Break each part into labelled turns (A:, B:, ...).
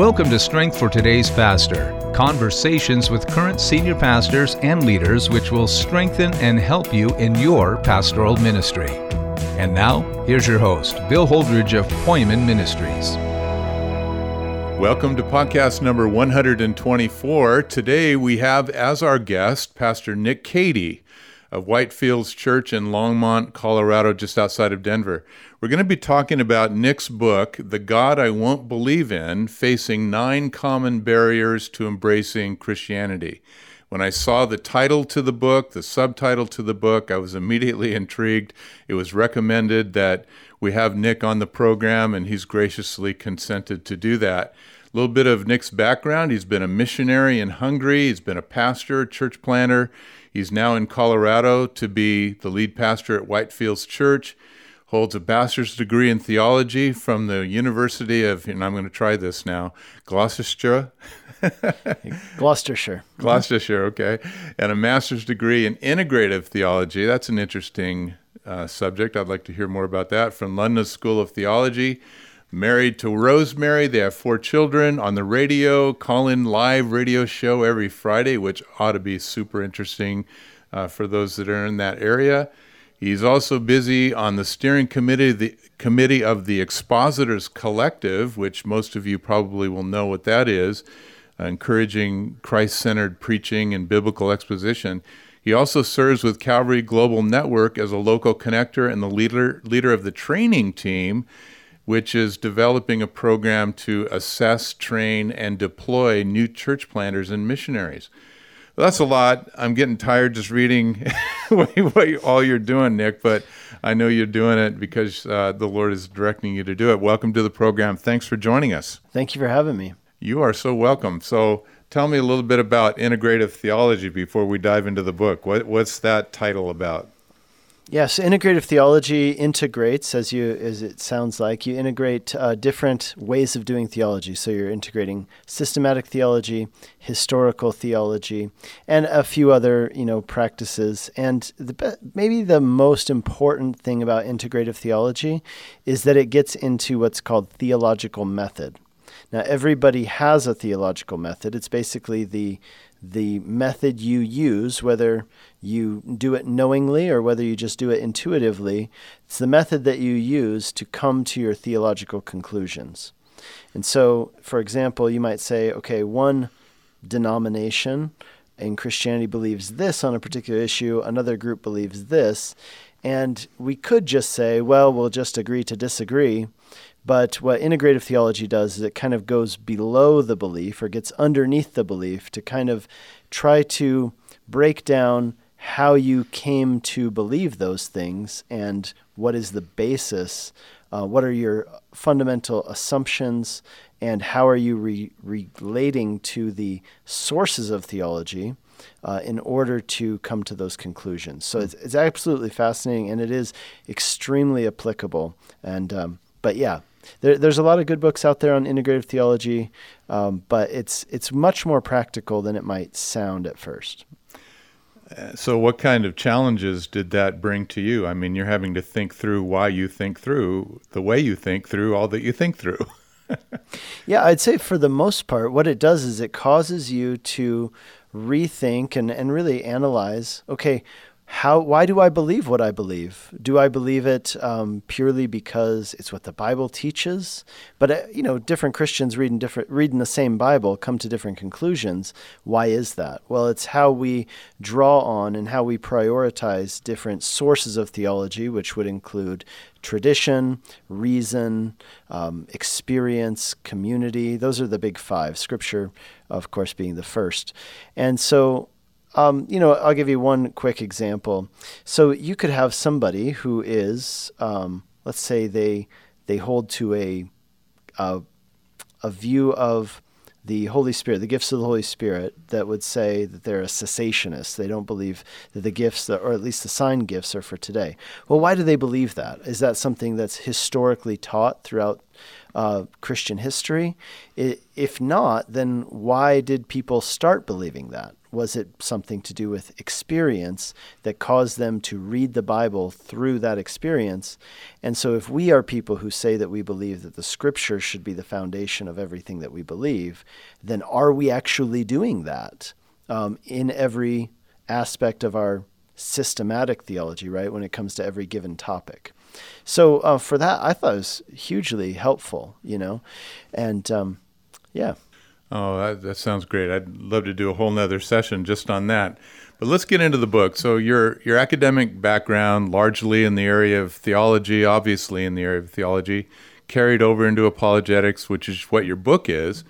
A: Welcome to Strength for Today's Pastor conversations with current senior pastors and leaders which will strengthen and help you in your pastoral ministry. And now, here's your host, Bill Holdridge of Poimen Ministries.
B: Welcome to podcast number 124. Today we have as our guest Pastor Nick Cady of Whitefields Church in Longmont, Colorado, just outside of Denver. We're going to be talking about Nick's book, The God I Won't Believe in Facing Nine Common Barriers to Embracing Christianity. When I saw the title to the book, the subtitle to the book, I was immediately intrigued. It was recommended that we have Nick on the program, and he's graciously consented to do that. A little bit of Nick's background he's been a missionary in Hungary, he's been a pastor, church planter. He's now in Colorado to be the lead pastor at Whitefields Church. Holds a bachelor's degree in theology from the University of, and I'm going to try this now, Gloucestershire.
C: Gloucestershire.
B: Gloucestershire, okay. And a master's degree in integrative theology. That's an interesting uh, subject. I'd like to hear more about that from London School of Theology married to Rosemary. They have four children on the radio, call in live radio show every Friday, which ought to be super interesting uh, for those that are in that area. He's also busy on the steering committee, the committee of the Expositors Collective, which most of you probably will know what that is, uh, encouraging Christ centered preaching and biblical exposition. He also serves with Calvary Global Network as a local connector and the leader, leader of the training team which is developing a program to assess, train, and deploy new church planters and missionaries. Well, that's a lot. I'm getting tired just reading what, what, all you're doing, Nick, but I know you're doing it because uh, the Lord is directing you to do it. Welcome to the program. Thanks for joining us.
C: Thank you for having me.
B: You are so welcome. So, tell me a little bit about integrative theology before we dive into the book. What, what's that title about?
C: Yes, integrative theology integrates, as you as it sounds like, you integrate uh, different ways of doing theology. So you're integrating systematic theology, historical theology, and a few other you know practices. And the, maybe the most important thing about integrative theology is that it gets into what's called theological method. Now, everybody has a theological method. It's basically the the method you use, whether you do it knowingly or whether you just do it intuitively, it's the method that you use to come to your theological conclusions. And so, for example, you might say, okay, one denomination in Christianity believes this on a particular issue, another group believes this. And we could just say, well, we'll just agree to disagree. But what integrative theology does is it kind of goes below the belief or gets underneath the belief to kind of try to break down how you came to believe those things and what is the basis, uh, what are your fundamental assumptions, and how are you re- relating to the sources of theology. Uh, in order to come to those conclusions. So it's, it's absolutely fascinating and it is extremely applicable. And um, but yeah, there, there's a lot of good books out there on integrative theology, um, but it's it's much more practical than it might sound at first.
B: Uh, so, what kind of challenges did that bring to you? I mean, you're having to think through why you think through the way you think through all that you think through.
C: yeah, I'd say for the most part, what it does is it causes you to rethink and, and really analyze okay, how why do I believe what I believe? Do I believe it um, purely because it's what the Bible teaches? But uh, you know, different Christians reading different reading the same Bible come to different conclusions. Why is that? Well, it's how we draw on and how we prioritize different sources of theology, which would include tradition, reason, um, experience, community. Those are the big five. Scripture, of course, being the first. And so um, you know, I'll give you one quick example. So you could have somebody who is, um, let's say they they hold to a, a a view of the Holy Spirit, the gifts of the Holy Spirit, that would say that they're a cessationist. They don't believe that the gifts, that, or at least the sign gifts, are for today. Well, why do they believe that? Is that something that's historically taught throughout uh, Christian history? if not, then why did people start believing that? Was it something to do with experience that caused them to read the Bible through that experience? And so, if we are people who say that we believe that the scripture should be the foundation of everything that we believe, then are we actually doing that um, in every aspect of our systematic theology, right, when it comes to every given topic? So, uh, for that, I thought it was hugely helpful, you know, and um, yeah.
B: Oh, that, that, sounds great. I'd love to do a whole nother session just on that. But let's get into the book. So your your academic background, largely in the area of theology, obviously in the area of theology, carried over into apologetics, which is what your book is,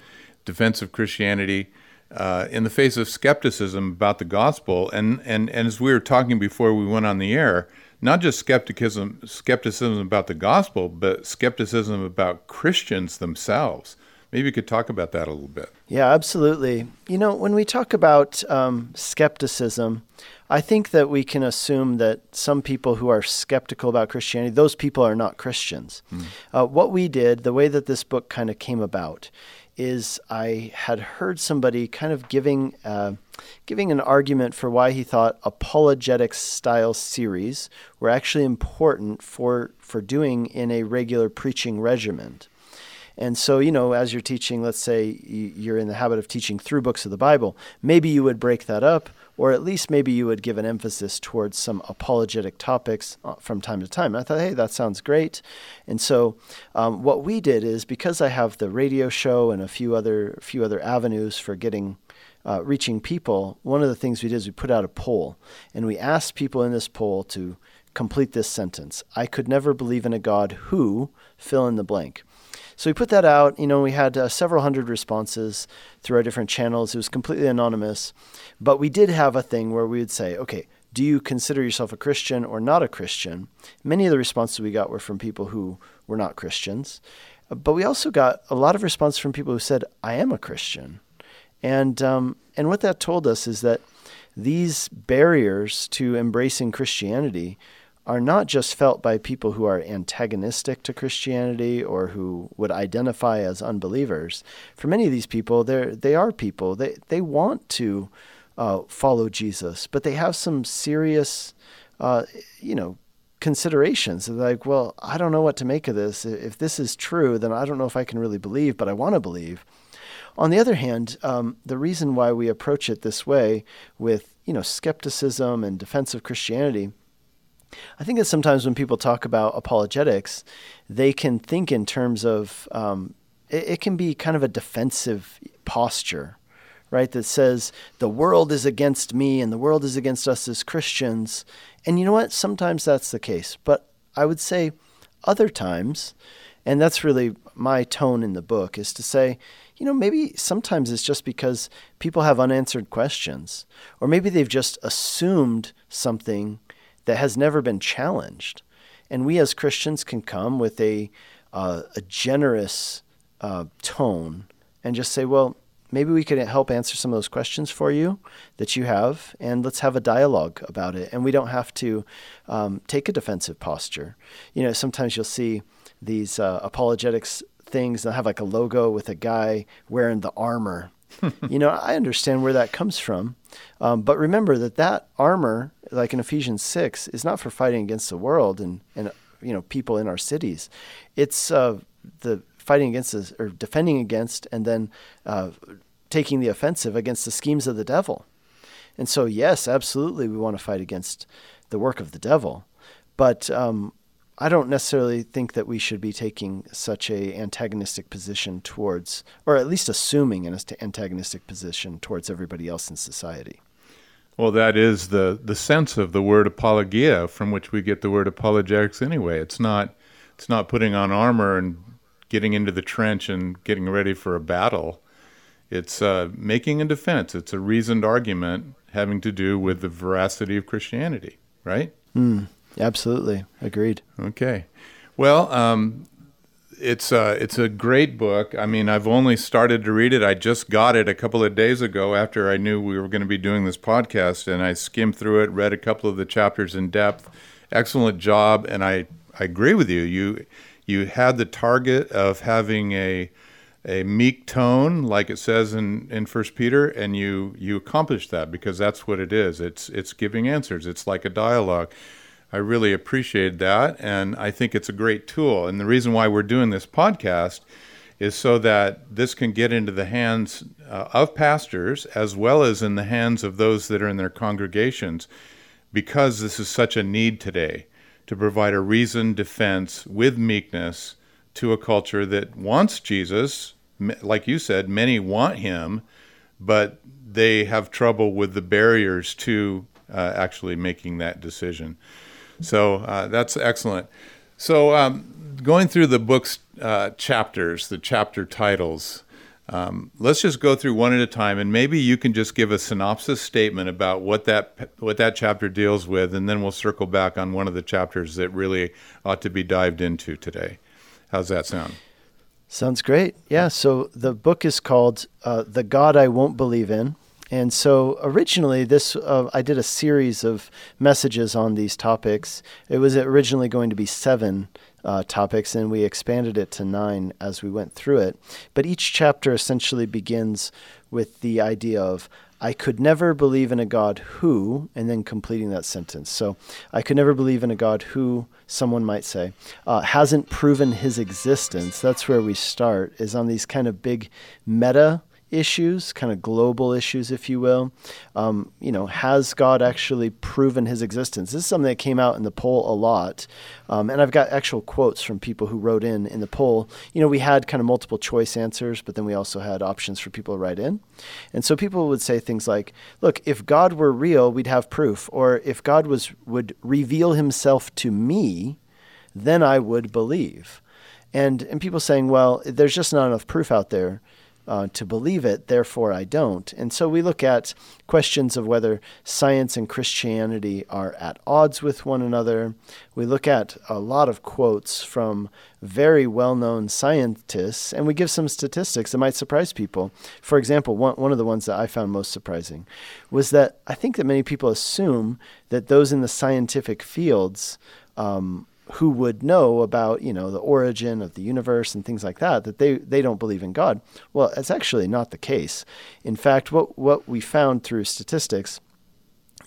B: defense of Christianity. Uh, in the face of skepticism about the gospel, and, and, and as we were talking before we went on the air, not just skepticism skepticism about the gospel, but skepticism about Christians themselves. Maybe you could talk about that a little bit.
C: Yeah, absolutely. You know, when we talk about um, skepticism, I think that we can assume that some people who are skeptical about Christianity, those people are not Christians. Mm. Uh, what we did, the way that this book kind of came about, is I had heard somebody kind of giving uh, giving an argument for why he thought apologetic style series were actually important for for doing in a regular preaching regimen. And so, you know, as you're teaching, let's say you're in the habit of teaching through books of the Bible, maybe you would break that up, or at least maybe you would give an emphasis towards some apologetic topics uh, from time to time. And I thought, hey, that sounds great. And so, um, what we did is because I have the radio show and a few other few other avenues for getting uh, reaching people, one of the things we did is we put out a poll, and we asked people in this poll to complete this sentence: "I could never believe in a God who fill in the blank." So we put that out. You know, we had uh, several hundred responses through our different channels. It was completely anonymous, but we did have a thing where we would say, okay, do you consider yourself a Christian or not a Christian? Many of the responses we got were from people who were not Christians, but we also got a lot of responses from people who said, I am a Christian. And, um, and what that told us is that these barriers to embracing Christianity are not just felt by people who are antagonistic to Christianity or who would identify as unbelievers. For many of these people, they they are people they they want to uh, follow Jesus, but they have some serious, uh, you know, considerations. They're like, well, I don't know what to make of this. If this is true, then I don't know if I can really believe, but I want to believe. On the other hand, um, the reason why we approach it this way with you know skepticism and defense of Christianity I think that sometimes when people talk about apologetics, they can think in terms of um, it, it can be kind of a defensive posture, right? That says the world is against me and the world is against us as Christians. And you know what? Sometimes that's the case. But I would say other times, and that's really my tone in the book, is to say, you know, maybe sometimes it's just because people have unanswered questions, or maybe they've just assumed something that has never been challenged. And we as Christians can come with a, uh, a generous uh, tone and just say, well, maybe we could help answer some of those questions for you that you have, and let's have a dialogue about it. And we don't have to um, take a defensive posture. You know, sometimes you'll see these uh, apologetics things, they'll have like a logo with a guy wearing the armor. You know, I understand where that comes from. Um, but remember that that armor, like in Ephesians 6, is not for fighting against the world and, and you know, people in our cities. It's uh, the fighting against this, or defending against and then uh, taking the offensive against the schemes of the devil. And so, yes, absolutely, we want to fight against the work of the devil. But um, I don't necessarily think that we should be taking such a antagonistic position towards, or at least assuming an antagonistic position towards everybody else in society.
B: Well, that is the the sense of the word apologia, from which we get the word apologetics. Anyway, it's not it's not putting on armor and getting into the trench and getting ready for a battle. It's uh, making a defense. It's a reasoned argument having to do with the veracity of Christianity, right?
C: Mm. Absolutely, agreed.
B: Okay, well, um, it's uh, it's a great book. I mean, I've only started to read it. I just got it a couple of days ago after I knew we were going to be doing this podcast, and I skimmed through it, read a couple of the chapters in depth. Excellent job, and I I agree with you. You You had the target of having a a meek tone, like it says in, in First Peter, and you you accomplish that because that's what it is. It's it's giving answers. It's like a dialogue. I really appreciate that, and I think it's a great tool. And the reason why we're doing this podcast is so that this can get into the hands uh, of pastors as well as in the hands of those that are in their congregations, because this is such a need today to provide a reasoned defense with meekness to a culture that wants Jesus. Like you said, many want him, but they have trouble with the barriers to uh, actually making that decision. So uh, that's excellent. So, um, going through the book's uh, chapters, the chapter titles, um, let's just go through one at a time, and maybe you can just give a synopsis statement about what that what that chapter deals with, and then we'll circle back on one of the chapters that really ought to be dived into today. How's that sound?
C: Sounds great. Yeah. So the book is called uh, "The God I Won't Believe in." And so originally, this uh, I did a series of messages on these topics. It was originally going to be seven uh, topics, and we expanded it to nine as we went through it. But each chapter essentially begins with the idea of I could never believe in a God who, and then completing that sentence. So I could never believe in a God who, someone might say, uh, hasn't proven his existence. That's where we start, is on these kind of big meta issues, kind of global issues, if you will. Um, you know, has God actually proven his existence? This is something that came out in the poll a lot. Um, and I've got actual quotes from people who wrote in in the poll. You know, we had kind of multiple choice answers, but then we also had options for people to write in. And so people would say things like, look, if God were real, we'd have proof. Or if God was would reveal himself to me, then I would believe. And, and people saying, well, there's just not enough proof out there uh, to believe it, therefore I don't. And so we look at questions of whether science and Christianity are at odds with one another. We look at a lot of quotes from very well known scientists, and we give some statistics that might surprise people. For example, one, one of the ones that I found most surprising was that I think that many people assume that those in the scientific fields um, who would know about you know the origin of the universe and things like that that they they don't believe in God. Well, it's actually not the case. In fact, what what we found through statistics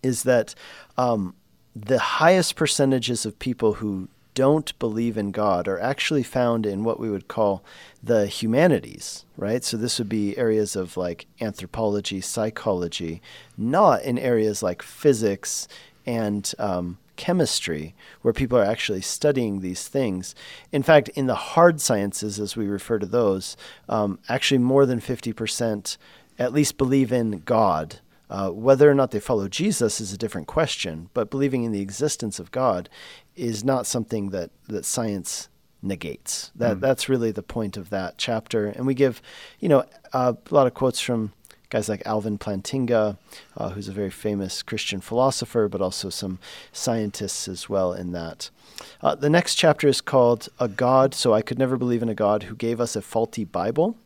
C: is that um, the highest percentages of people who don't believe in God are actually found in what we would call the humanities, right? So this would be areas of like anthropology, psychology, not in areas like physics and um, chemistry, where people are actually studying these things. In fact, in the hard sciences, as we refer to those, um, actually more than 50% at least believe in God. Uh, whether or not they follow Jesus is a different question, but believing in the existence of God is not something that, that science negates. That mm. that's really the point of that chapter. And we give, you know, uh, a lot of quotes from guys like Alvin Plantinga, uh, who's a very famous Christian philosopher, but also some scientists as well in that. Uh, the next chapter is called A God, So I Could Never Believe in a God Who Gave Us a Faulty Bible.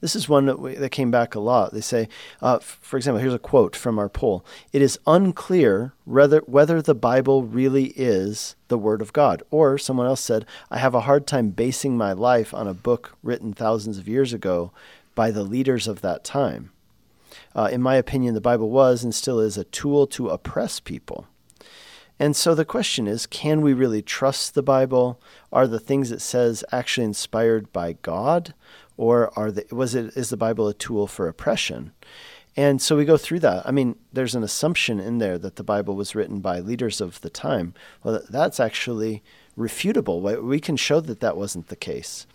C: This is one that, we, that came back a lot. They say, uh, f- for example, here's a quote from our poll It is unclear whether, whether the Bible really is the Word of God. Or someone else said, I have a hard time basing my life on a book written thousands of years ago by the leaders of that time. Uh, in my opinion, the Bible was and still is a tool to oppress people. And so the question is can we really trust the Bible? Are the things it says actually inspired by God? Or are the, was it, is the Bible a tool for oppression? And so we go through that. I mean, there's an assumption in there that the Bible was written by leaders of the time. Well, that's actually refutable. We can show that that wasn't the case.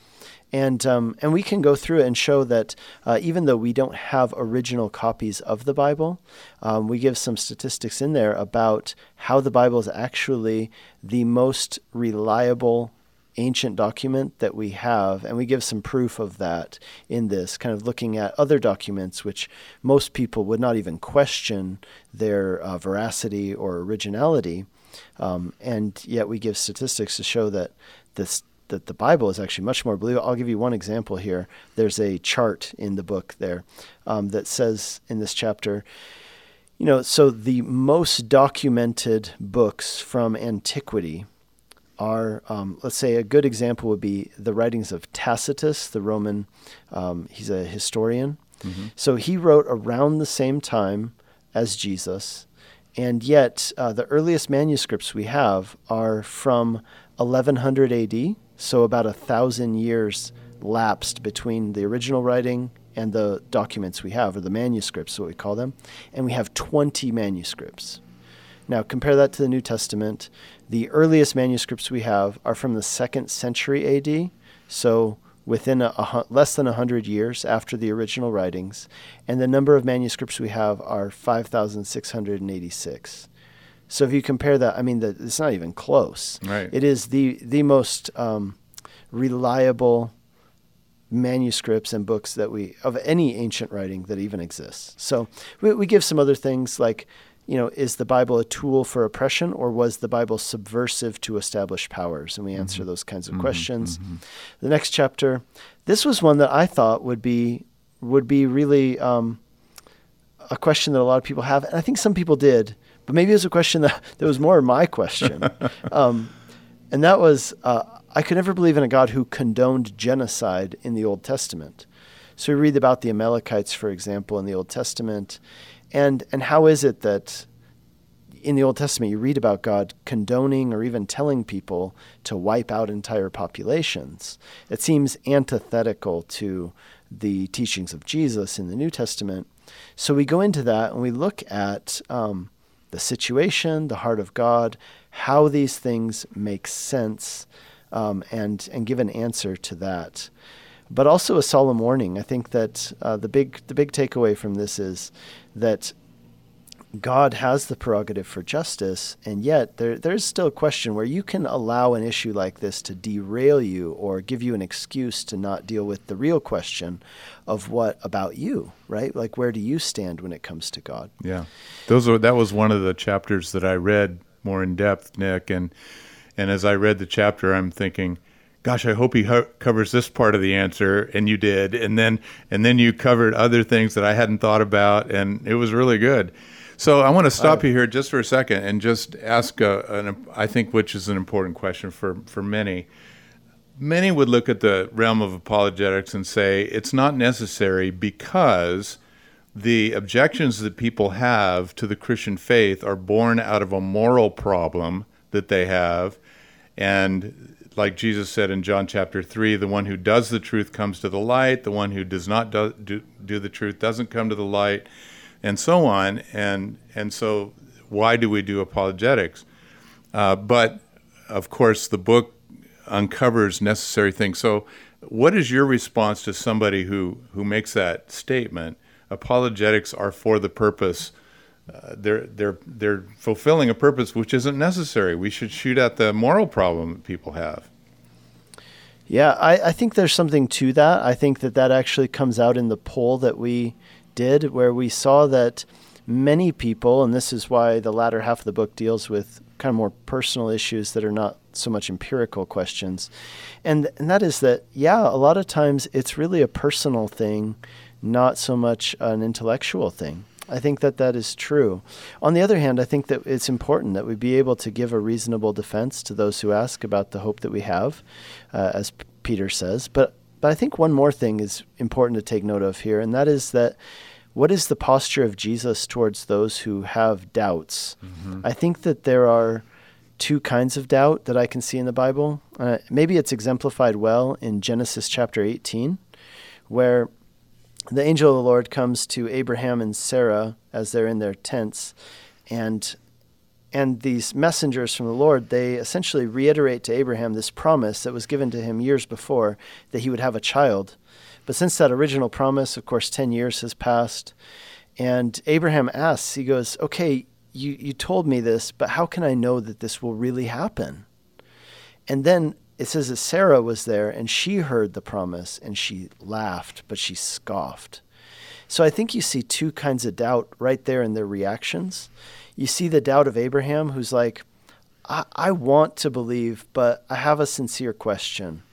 C: And, um, and we can go through it and show that uh, even though we don't have original copies of the Bible, um, we give some statistics in there about how the Bible is actually the most reliable ancient document that we have, and we give some proof of that in this, kind of looking at other documents which most people would not even question their uh, veracity or originality. Um, and yet we give statistics to show that this that the Bible is actually much more believable. I'll give you one example here. There's a chart in the book there um, that says in this chapter, you know, so the most documented books from antiquity are, um, let's say, a good example would be the writings of Tacitus, the Roman, um, he's a historian. Mm-hmm. So he wrote around the same time as Jesus, and yet uh, the earliest manuscripts we have are from 1100 AD, so about a thousand years lapsed between the original writing and the documents we have, or the manuscripts, what we call them, and we have 20 manuscripts. Now, compare that to the New Testament. The earliest manuscripts we have are from the second century AD, so within a, a, less than 100 years after the original writings, and the number of manuscripts we have are 5,686. So if you compare that, I mean, the, it's not even close.
B: Right.
C: It is the the most um, reliable manuscripts and books that we of any ancient writing that even exists. So we, we give some other things like you know, is the Bible a tool for oppression or was the Bible subversive to establish powers? And we answer mm-hmm. those kinds of mm-hmm. questions. Mm-hmm. The next chapter, this was one that I thought would be would be really um, a question that a lot of people have, and I think some people did, but maybe it was a question that, that was more my question, um, and that was uh, I could never believe in a God who condoned genocide in the Old Testament. So we read about the Amalekites, for example, in the Old Testament and and how is it that in the Old Testament you read about God condoning or even telling people to wipe out entire populations? It seems antithetical to the teachings of Jesus in the New Testament. So we go into that and we look at um, the situation, the heart of God, how these things make sense, um, and and give an answer to that but also a solemn warning. I think that uh, the big the big takeaway from this is that God has the prerogative for justice, and yet there, there's still a question where you can allow an issue like this to derail you or give you an excuse to not deal with the real question of what about you, right? Like where do you stand when it comes to God?
B: Yeah, those are that was one of the chapters that I read more in depth, Nick, and and as I read the chapter, I'm thinking, gosh, I hope he ho- covers this part of the answer, and you did, and then and then you covered other things that I hadn't thought about, and it was really good. So I want to stop you here just for a second and just ask, a, an, I think, which is an important question for for many. Many would look at the realm of apologetics and say it's not necessary because the objections that people have to the Christian faith are born out of a moral problem that they have, and like Jesus said in John chapter 3, the one who does the truth comes to the light, the one who does not do, do, do, the truth doesn't come to the light, and so on. And, and so, why do we do apologetics? Uh, but of course, the book uncovers necessary things. So, what is your response to somebody who, who makes that statement? Apologetics are for the purpose uh, they're they're they're fulfilling a purpose which isn't necessary. We should shoot at the moral problem that people have.
C: Yeah, I, I think there's something to that. I think that that actually comes out in the poll that we did, where we saw that many people, and this is why the latter half of the book deals with kind of more personal issues that are not so much empirical questions, and and that is that yeah, a lot of times it's really a personal thing, not so much an intellectual thing. I think that that is true. On the other hand, I think that it's important that we be able to give a reasonable defense to those who ask about the hope that we have, uh, as Peter says. But but I think one more thing is important to take note of here, and that is that what is the posture of Jesus towards those who have doubts? Mm-hmm. I think that there are two kinds of doubt that I can see in the Bible. Uh, maybe it's exemplified well in Genesis chapter 18, where the angel of the Lord comes to Abraham and Sarah as they're in their tents, and and these messengers from the Lord they essentially reiterate to Abraham this promise that was given to him years before that he would have a child. But since that original promise, of course, ten years has passed, and Abraham asks, he goes, "Okay, you you told me this, but how can I know that this will really happen?" And then it says that Sarah was there and she heard the promise and she laughed, but she scoffed. So I think you see two kinds of doubt right there in their reactions. You see the doubt of Abraham, who's like, I, I want to believe, but I have a sincere question.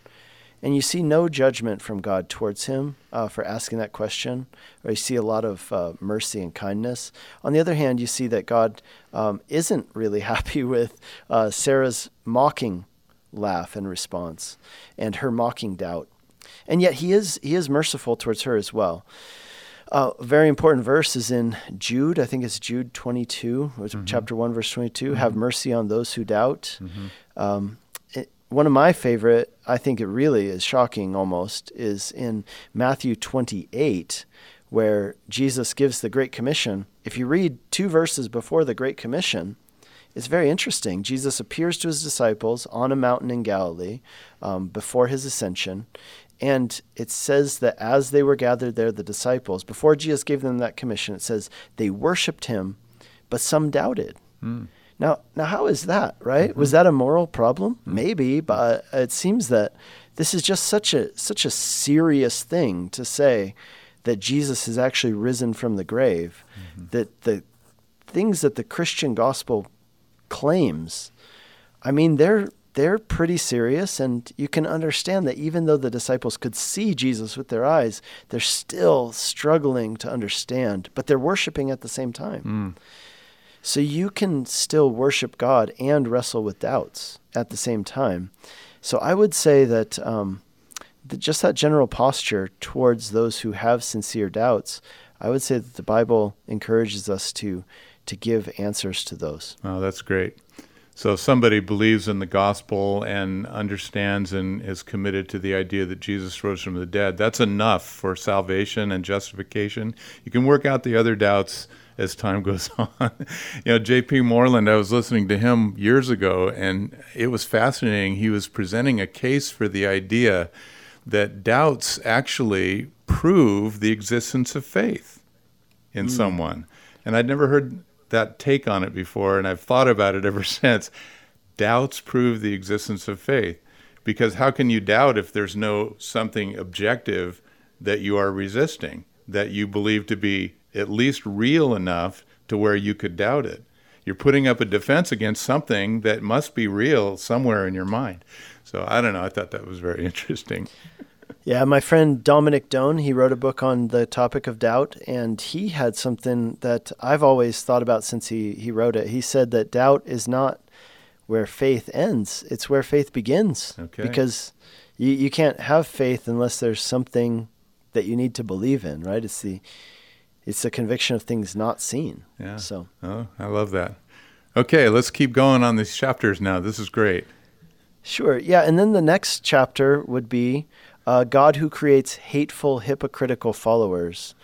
C: And you see no judgment from God towards him uh, for asking that question, or you see a lot of uh, mercy and kindness. On the other hand, you see that God um, isn't really happy with uh, Sarah's mocking laugh and response, and her mocking doubt. And yet he is he is merciful towards her as well. Uh, a very important verse is in Jude. I think it's Jude 22, mm-hmm. chapter 1, verse 22. Mm-hmm. Have mercy on those who doubt. Mm-hmm. Um, it, one of my favorite, I think it really is shocking almost, is in Matthew 28, where Jesus gives the Great Commission. If you read two verses before the Great Commission, it's very interesting. Jesus appears to his disciples on a mountain in Galilee um, before his ascension, and it says that as they were gathered there, the disciples, before Jesus gave them that commission, it says they worshiped him, but some doubted. Mm. Now, now, how is that, right? Mm-hmm. Was that a moral problem? Mm. Maybe, but it seems that this is just such a such a serious thing to say that Jesus has actually risen from the grave. Mm-hmm. That the things that the Christian gospel claims, I mean, they're they're pretty serious, and you can understand that even though the disciples could see Jesus with their eyes, they're still struggling to understand, but they're worshiping at the same time. Mm. So you can still worship God and wrestle with doubts at the same time. So I would say that, um, that just that general posture towards those who have sincere doubts, I would say that the Bible encourages us to to give answers to those.
B: Oh, that's great. So if somebody believes in the gospel and understands and is committed to the idea that Jesus rose from the dead, that's enough for salvation and justification. You can work out the other doubts as time goes on. you know, J.P. Moreland, I was listening to him years ago, and it was fascinating. He was presenting a case for the idea that doubts actually prove the existence of faith in mm. someone. And I'd never heard that take on it before, and I've thought about it ever since. Doubts prove the existence of faith. Because how can you doubt if there's no something objective that you are resisting, that you believe to be at least real enough to where you could doubt it? You're putting up a defense against something that must be real somewhere in your mind. So I don't know. I thought that was very interesting.
C: Yeah, my friend Dominic Done, he wrote a book on the topic of doubt, and he had something that I've always thought about since he, he wrote it. He said that doubt is not where faith ends, it's where faith begins. Okay. Because you, you can't have faith unless there's something that you need to believe in, right? It's the it's the conviction of things not seen.
B: Yeah.
C: So
B: Oh, I love that. Okay, let's keep going on these chapters now. This is great.
C: Sure. Yeah, and then the next chapter would be a God who creates hateful, hypocritical followers.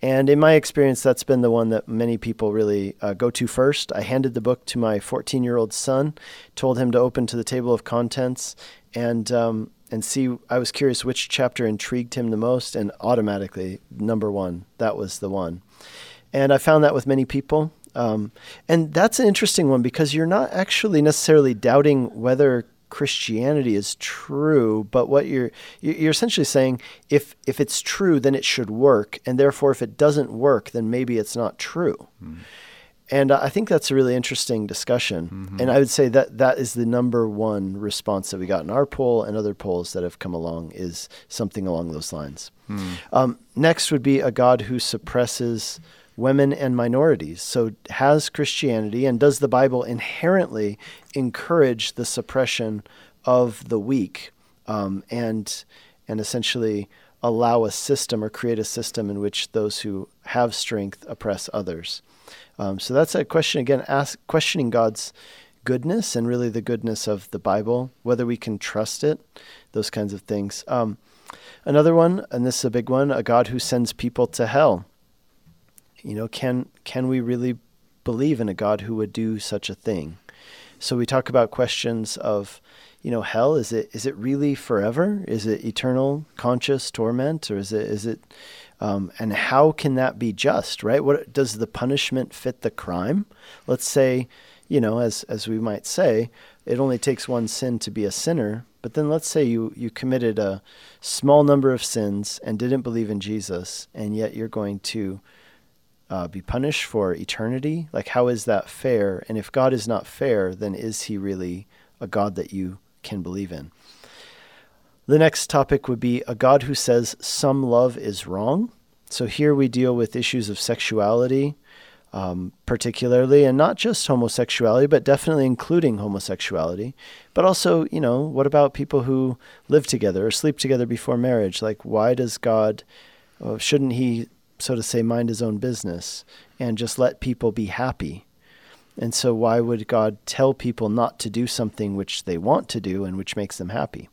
C: And in my experience, that's been the one that many people really uh, go to first. I handed the book to my 14 year old son, told him to open to the table of contents, and um, and see. I was curious which chapter intrigued him the most, and automatically, number one, that was the one. And I found that with many people. Um, and that's an interesting one because you're not actually necessarily doubting whether Christianity is true, but what you're you're essentially saying if if it's true, then it should work, and therefore if it doesn't work, then maybe it's not true. Mm. And I think that's a really interesting discussion. Mm-hmm. And I would say that that is the number one response that we got in our poll and other polls that have come along is something along those lines. Mm. Um, next would be a God who suppresses women and minorities. So, has Christianity and does the Bible inherently encourage the suppression of the weak um, and and essentially allow a system or create a system in which those who have strength oppress others? Um, so that's a question again, ask, questioning God's goodness and really the goodness of the Bible, whether we can trust it, those kinds of things. Um, another one, and this is a big one, a God who sends people to hell. You know, can can we really believe in a God who would do such a thing? So we talk about questions of, you know, hell. Is it is it really forever? Is it eternal, conscious torment, or is it is it? Um, and how can that be just? Right? What does the punishment fit the crime? Let's say, you know, as as we might say, it only takes one sin to be a sinner. But then let's say you you committed a small number of sins and didn't believe in Jesus, and yet you're going to uh, be punished for eternity? Like, how is that fair? And if God is not fair, then is he really a God that you can believe in? The next topic would be a God who says some love is wrong. So here we deal with issues of sexuality, um, particularly, and not just homosexuality, but definitely including homosexuality. But also, you know, what about people who live together or sleep together before marriage? Like, why does God, uh, shouldn't He, so to say, mind His own business and just let people be happy? And so, why would God tell people not to do something which they want to do and which makes them happy?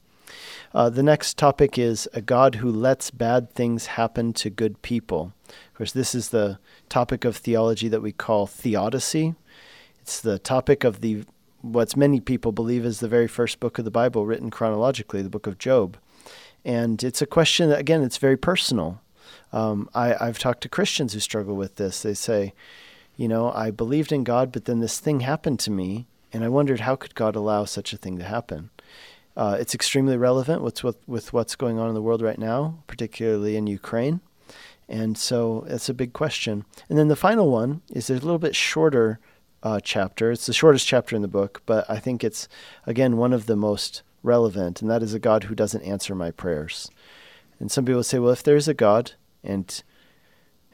C: Uh, the next topic is a God who lets bad things happen to good people. Of course, this is the topic of theology that we call theodicy. It's the topic of the what many people believe is the very first book of the Bible written chronologically, the book of Job. And it's a question that, again, it's very personal. Um, I, I've talked to Christians who struggle with this. They say, you know, I believed in God, but then this thing happened to me, and I wondered how could God allow such a thing to happen? Uh, it's extremely relevant with, with, with what's going on in the world right now, particularly in Ukraine. And so it's a big question. And then the final one is a little bit shorter uh, chapter. It's the shortest chapter in the book, but I think it's, again, one of the most relevant, and that is a God who doesn't answer my prayers. And some people say, well, if there's a God and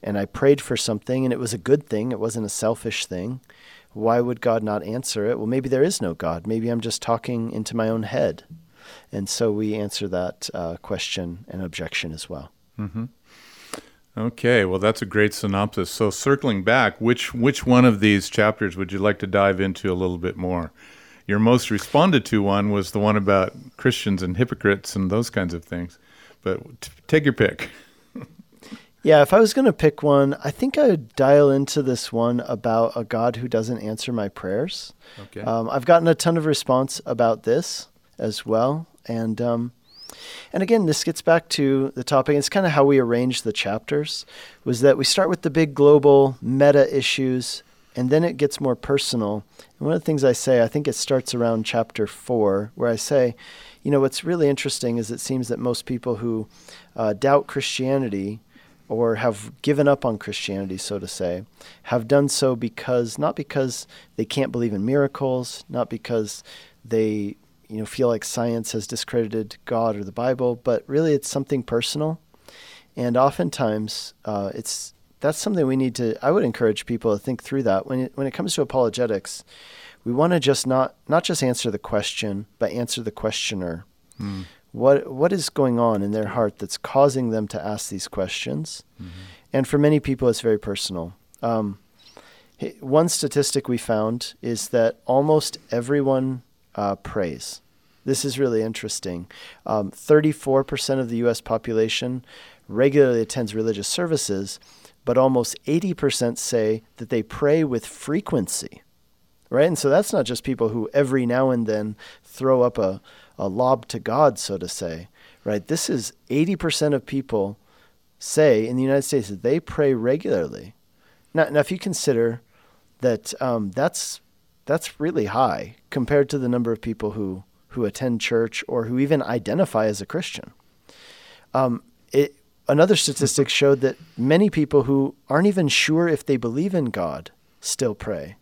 C: and I prayed for something and it was a good thing, it wasn't a selfish thing, why would God not answer it? Well, maybe there is no God. Maybe I'm just talking into my own head. And so we answer that uh, question and objection as well.
B: Mm-hmm. Okay, well, that's a great synopsis. So, circling back, which which one of these chapters would you like to dive into a little bit more? Your most responded to one was the one about Christians and hypocrites and those kinds of things. But t- take your pick.
C: yeah, if I was going to pick one, I think I would dial into this one about a God who doesn't answer my prayers. Okay. Um, I've gotten a ton of response about this as well, and um, and again, this gets back to the topic. It's kind of how we arrange the chapters. Was that we start with the big global meta issues, and then it gets more personal. And one of the things I say, I think it starts around chapter four, where I say, you know, what's really interesting is it seems that most people who uh, doubt Christianity or have given up on Christianity, so to say, have done so because not because they can't believe in miracles, not because they you know feel like science has discredited God or the Bible, but really it's something personal, and oftentimes uh, it's that's something we need to. I would encourage people to think through that when it, when it comes to apologetics. We want to just not not just answer the question, but answer the questioner. Mm. What what is going on in their heart that's causing them to ask these questions? Mm-hmm. And for many people, it's very personal. Um, one statistic we found is that almost everyone uh, prays. This is really interesting. Um, 34% of the U.S. population regularly attends religious services, but almost 80% say that they pray with frequency. Right? And so that's not just people who every now and then throw up a, a lob to God, so to say. Right? This is 80% of people say in the United States that they pray regularly. Now, now if you consider that um, that's that's really high compared to the number of people who who attend church or who even identify as a Christian. Um, it, another statistic showed that many people who aren't even sure if they believe in God still pray.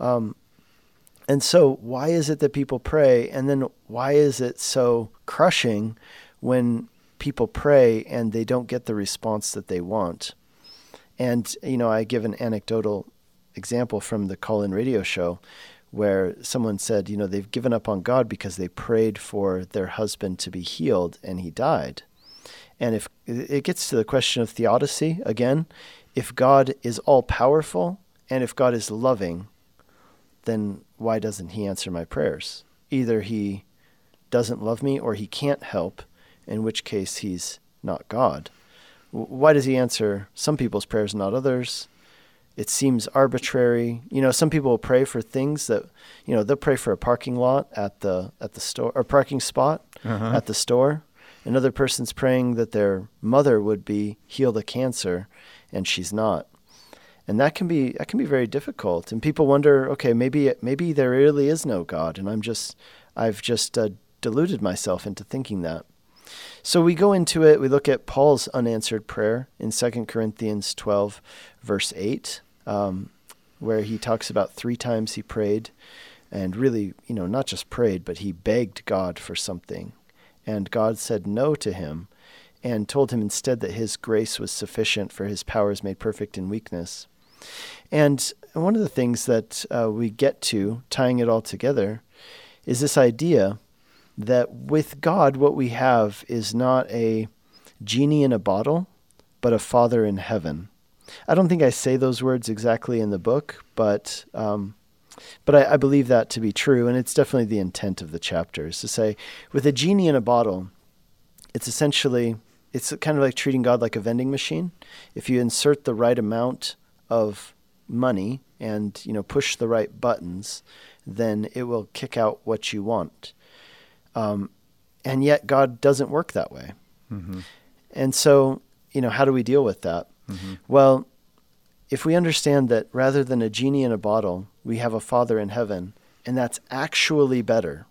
C: Um, and so, why is it that people pray? And then, why is it so crushing when people pray and they don't get the response that they want? And, you know, I give an anecdotal example from the call in radio show where someone said, you know, they've given up on God because they prayed for their husband to be healed and he died. And if it gets to the question of theodicy again, if God is all powerful and if God is loving, then why doesn't he answer my prayers? Either he doesn't love me or he can't help, in which case he's not God. Why does he answer some people's prayers, and not others? it seems arbitrary. You know, some people will pray for things that, you know, they'll pray for a parking lot at the at the store or parking spot uh-huh. at the store. Another person's praying that their mother would be healed of cancer, and she's not. And that can be that can be very difficult. And people wonder, okay, maybe maybe there really is no God, and I'm just I've just uh, deluded myself into thinking that. So we go into it, we look at Paul's unanswered prayer in 2 Corinthians 12, verse 8, um, where he talks about three times he prayed and really, you know, not just prayed, but he begged God for something. And God said no to him and told him instead that his grace was sufficient for his powers made perfect in weakness. And one of the things that uh, we get to, tying it all together, is this idea that with God, what we have is not a genie in a bottle, but a father in heaven. I don't think I say those words exactly in the book, but um, but I, I, believe that to be true, and it's definitely the intent of the chapter is to say, with a genie in a bottle, it's essentially it's kind of like treating God like a vending machine. If you insert the right amount of money and you know push the right buttons, then it will kick out what you want. Um, and yet God doesn't work that way. Mm-hmm. And so, you know, how do we deal with that? Mm-hmm. Well, if we understand that rather than a genie in a bottle, we have a Father in heaven, and that's actually better,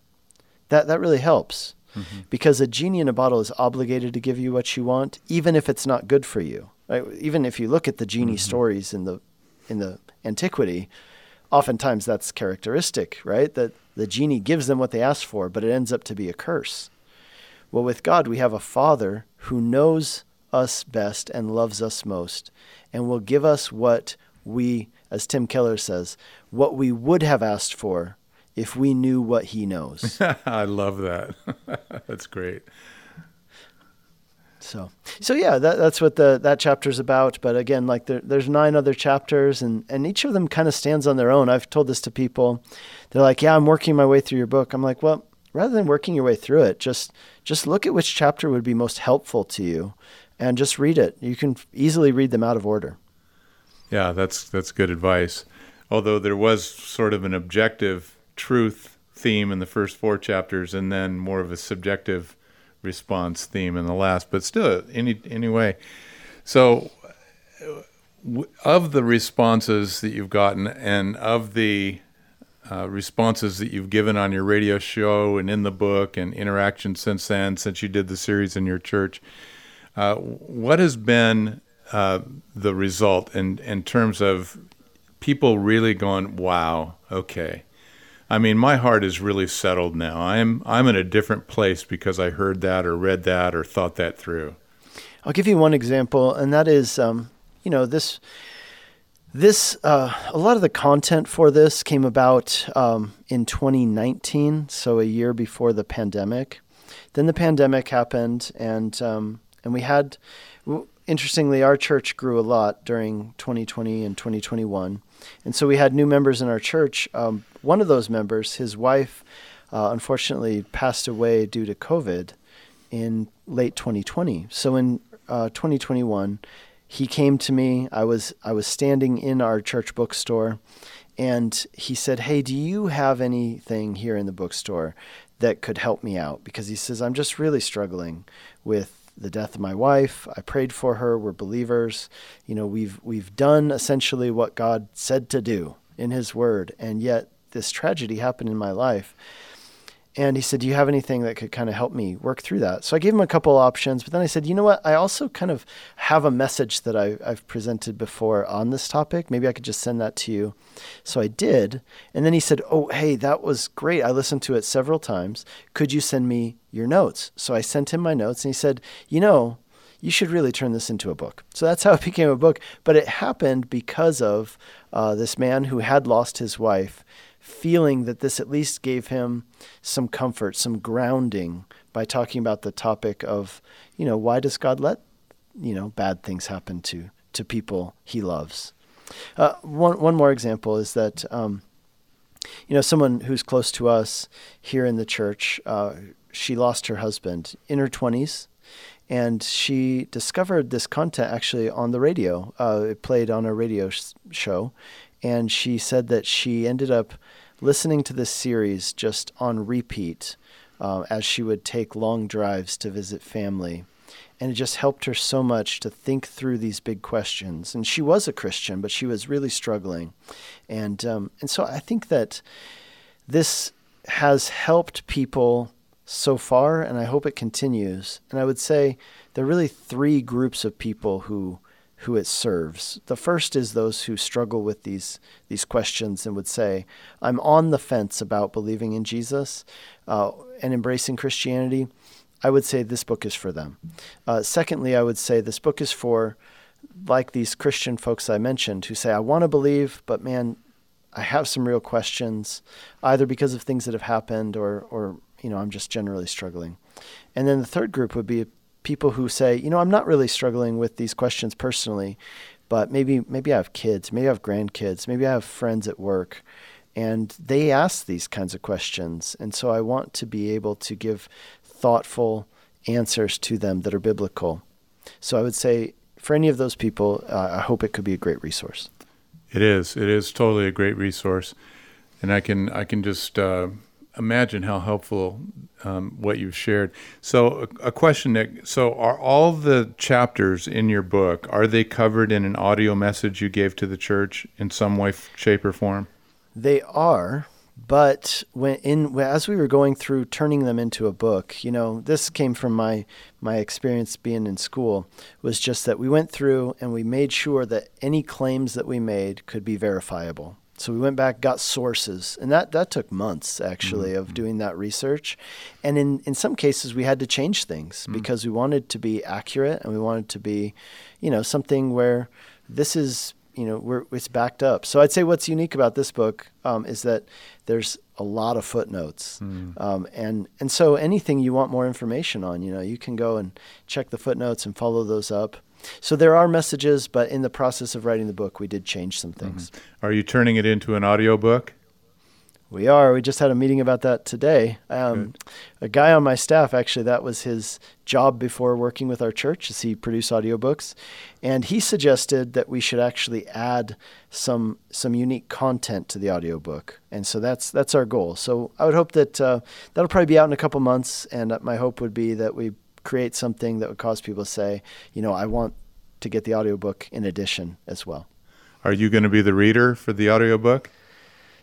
C: that, that really helps. Mm-hmm. Because a genie in a bottle is obligated to give you what you want, even if it's not good for you. Right? Even if you look at the genie mm-hmm. stories in the in the antiquity, oftentimes that's characteristic, right? That the genie gives them what they ask for, but it ends up to be a curse. Well, with God, we have a Father who knows us best and loves us most and will give us what we, as Tim Keller says, what we would have asked for if we knew what he knows.
B: I love that. That's great.
C: So, so yeah, that, that's what the that chapter's about. But again, like there, there's nine other chapters, and and each of them kind of stands on their own. I've told this to people. They're like, "Yeah, I'm working my way through your book." I'm like, "Well, rather than working your way through it, just just look at which chapter would be most helpful to you, and just read it. You can easily read them out of order."
B: Yeah, that's that's good advice. Although there was sort of an objective truth theme in the first four chapters, and then more of a subjective response theme in the last, but still, any anyway. So, of the responses that you've gotten, and of the uh, responses that you've given on your radio show and in the book, and interaction since then, since you did the series in your church, uh, what has been uh, the result in in terms of people really going, "Wow, okay." I mean, my heart is really settled now. I'm I'm in a different place because I heard that or read that or thought that through.
C: I'll give you one example, and that is, um, you know, this this uh, a lot of the content for this came about um, in 2019, so a year before the pandemic. Then the pandemic happened, and um, and we had, interestingly, our church grew a lot during 2020 and 2021. And so we had new members in our church. Um, one of those members, his wife, uh, unfortunately passed away due to COVID in late 2020. So in uh, 2021, he came to me. I was I was standing in our church bookstore, and he said, "Hey, do you have anything here in the bookstore that could help me out?" Because he says, "I'm just really struggling with the death of my wife. I prayed for her. We're believers. You know, we've we've done essentially what God said to do in His Word, and yet this tragedy happened in my life. And he said, Do you have anything that could kind of help me work through that? So I gave him a couple options, but then I said, You know what? I also kind of have a message that I, have presented before on this topic. Maybe I could just send that to you. So I did. And then he said, Oh, hey, that was great. I listened to it several times. Could you send me your notes? So I sent him my notes, and he said, You know, you should really turn this into a book. So that's how it became a book. But it happened because of uh, this man who had lost his wife feeling that this at least gave him some comfort, some grounding by talking about the topic of, you know, why does God let, you know, bad things happen to to people He loves? Uh, one one more example is that, um, you know, someone who's close to us here in the church, uh, she lost her husband in her twenties. And she discovered this content actually on the radio. Uh, it played on a radio sh- show, and she said that she ended up listening to this series just on repeat uh, as she would take long drives to visit family. And it just helped her so much to think through these big questions. And she was a Christian, but she was really struggling. And, um, and so I think that this has helped people so far, and I hope it continues. And I would say there are really three groups of people who who it serves. The first is those who struggle with these these questions and would say, "I'm on the fence about believing in Jesus uh, and embracing Christianity." I would say this book is for them. Uh, secondly, I would say this book is for like these Christian folks I mentioned who say, I want to believe, but man, I have some real questions, either because of things that have happened or, or you know, I'm just generally struggling. And then the third group would be people who say, you know, I'm not really struggling with these questions personally, but maybe maybe I have kids, maybe I have grandkids, maybe I have friends at work, and they ask these kinds of questions, and so I want to be able to give thoughtful answers to them that are biblical. So I would say for any of those people, uh, I hope it could be a great resource.
B: It is. It is totally a great resource, and I can I can just uh, imagine how helpful um, what you've shared. So, a, a, question, Nick. So, are all the chapters in your book are they covered in an audio message you gave to the church in some way, shape, or form?
C: They are. But when in as we were going through turning them into a book, you know, this came from my my experience being in school was just that we went through and we made sure that any claims that we made could be verifiable. So we went back, got sources, and that, that took months actually mm-hmm. of doing that research. And in, in some cases, we had to change things mm-hmm. because we wanted to be accurate and we wanted to be, you know, something where this is you know we're, it's backed up. So I'd say what's unique about this book um, is that there's a lot of footnotes, mm. um, and and so anything you want more information on, you know, you can go and check the footnotes and follow those up. So there are messages, but in the process of writing the book, we did change some things.
B: Mm-hmm. Are you turning it into an audio book?
C: We are. We just had a meeting about that today. Um, a guy on my staff, actually, that was his job before working with our church, is he produced audiobooks, and he suggested that we should actually add some some unique content to the audiobook, and so that's that's our goal. So I would hope that uh, that'll probably be out in a couple months, and my hope would be that we create something that would cause people to say, you know, I want to get the audiobook in addition as well.
B: Are you going to be the reader for the audiobook?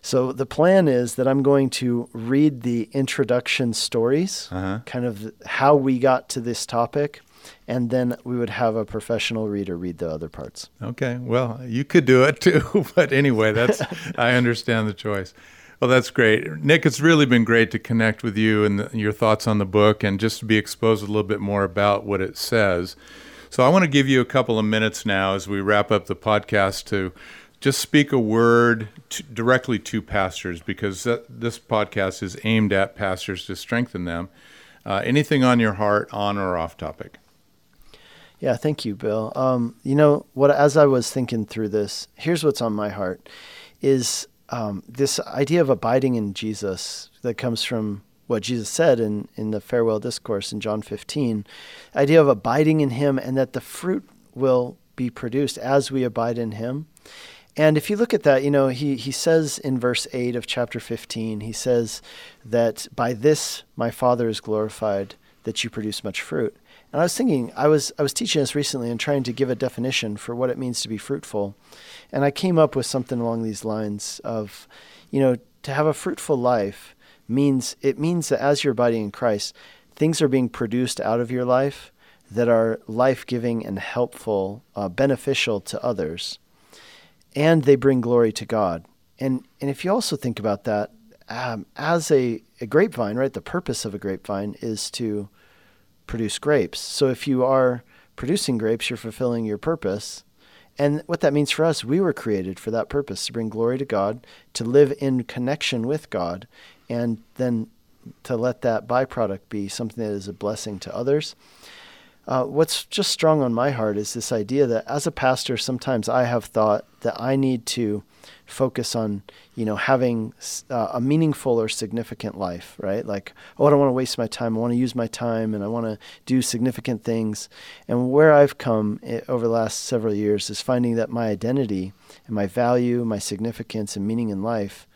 C: So the plan is that I'm going to read the introduction stories, uh-huh. kind of how we got to this topic, and then we would have a professional reader read the other parts.
B: Okay. Well, you could do it too, but anyway, that's I understand the choice. Well, that's great. Nick, it's really been great to connect with you and the, your thoughts on the book and just to be exposed a little bit more about what it says. So I want to give you a couple of minutes now as we wrap up the podcast to just speak a word to, directly to pastors because this podcast is aimed at pastors to strengthen them. Uh, anything on your heart, on or off topic?
C: Yeah, thank you, Bill. Um, you know what? As I was thinking through this, here's what's on my heart: is um, this idea of abiding in Jesus that comes from what Jesus said in in the farewell discourse in John 15. Idea of abiding in Him, and that the fruit will be produced as we abide in Him. And if you look at that, you know, he, he says in verse 8 of chapter 15, he says that by this my Father is glorified, that you produce much fruit. And I was thinking, I was, I was teaching this recently and trying to give a definition for what it means to be fruitful. And I came up with something along these lines of, you know, to have a fruitful life means, it means that as your body in Christ, things are being produced out of your life that are life giving and helpful, uh, beneficial to others and they bring glory to God. And and if you also think about that, um, as a, a grapevine, right, the purpose of a grapevine is to produce grapes. So if you are producing grapes, you're fulfilling your purpose. And what that means for us, we were created for that purpose to bring glory to God, to live in connection with God, and then to let that byproduct be something that is a blessing to others. Uh, what's just strong on my heart is this idea that as a pastor, sometimes I have thought that I need to focus on, you know, having uh, a meaningful or significant life, right? Like, oh, I don't want to waste my time. I want to use my time and I want to do significant things. And where I've come eh, over the last several years is finding that my identity and my value, my significance and meaning in life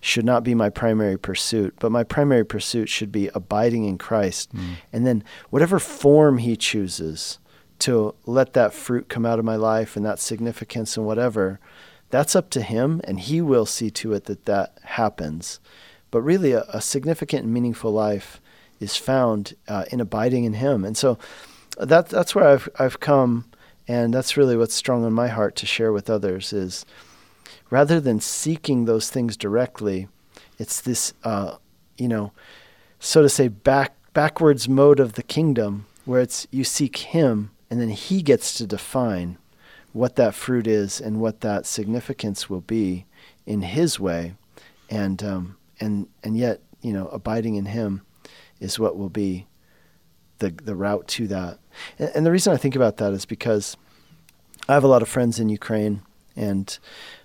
C: should not be my primary pursuit, but my primary pursuit should be abiding in Christ. Mm. And then whatever form He chooses to let that fruit come out of my life and that significance and whatever, that's up to Him, and He will see to it that that happens. But really, a, a significant and meaningful life is found uh, in abiding in Him. And so that, that's where I've, I've come, and that's really what's strong in my heart to share with others is rather than seeking those things directly, it's this, uh, you know, so to say, back backwards mode of the kingdom where it's you seek Him and then He gets to define what that fruit is and what that significance will be in His way, and um, and and yet you know abiding in Him is what will be the the route to that. And, and the reason I think about that is because I have a lot of friends in Ukraine, and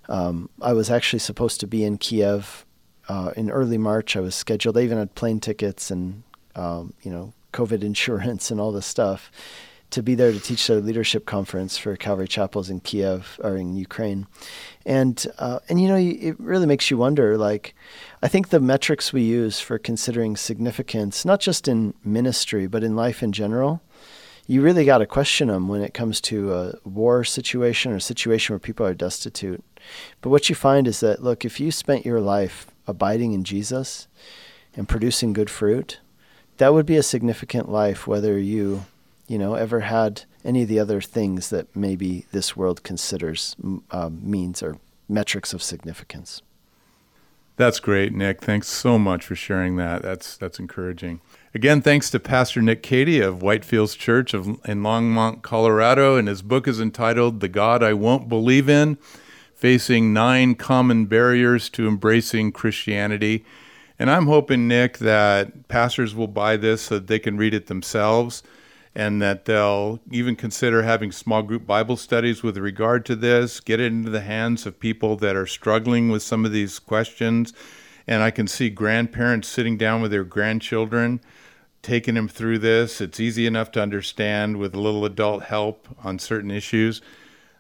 C: um, I was actually supposed to be in Kiev uh, in early March. I was scheduled. I even had plane tickets and um, you know COVID insurance and all this stuff to be there to teach their leadership conference for Calvary Chapels in Kiev or in Ukraine, and uh, and you know it really makes you wonder. Like, I think the metrics we use for considering significance, not just in ministry but in life in general, you really got to question them when it comes to a war situation or a situation where people are destitute. But what you find is that look, if you spent your life abiding in Jesus and producing good fruit, that would be a significant life whether you you know, ever had any of the other things that maybe this world considers um, means or metrics of significance.
B: That's great, Nick. Thanks so much for sharing that. That's that's encouraging. Again, thanks to Pastor Nick Cady of Whitefields Church of, in Longmont, Colorado, and his book is entitled "The God I Won't Believe in: Facing Nine Common Barriers to Embracing Christianity." And I'm hoping, Nick, that pastors will buy this so that they can read it themselves and that they'll even consider having small group Bible studies with regard to this, get it into the hands of people that are struggling with some of these questions. And I can see grandparents sitting down with their grandchildren, taking them through this. It's easy enough to understand with a little adult help on certain issues.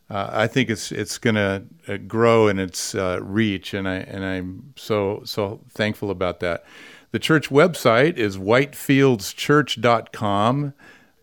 B: Uh, I think it's it's going to uh, grow in its uh, reach, and I and I'm so so thankful about that. The church website is whitefieldschurch.com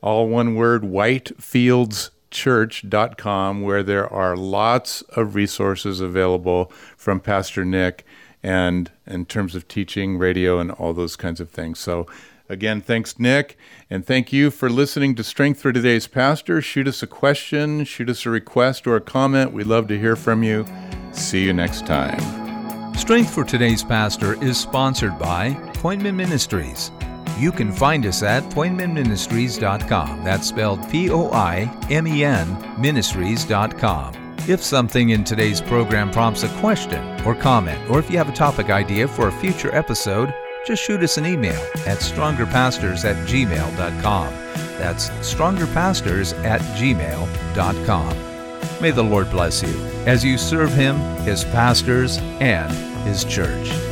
B: all one word, whitefieldschurch.com, where there are lots of resources available from Pastor Nick and in terms of teaching, radio, and all those kinds of things. So, again, thanks, Nick. And thank you for listening to Strength for Today's Pastor. Shoot us a question, shoot us a request or a comment. We'd love to hear from you. See you next time.
A: Strength for Today's Pastor is sponsored by Poimen Ministries you can find us at poimenministries.com. That's spelled P O I M E N ministries.com. If something in today's program prompts a question or comment, or if you have a topic idea for a future episode, just shoot us an email at strongerpastors at gmail.com. That's strongerpastors at gmail.com. May the Lord bless you as you serve Him, His pastors, and His church.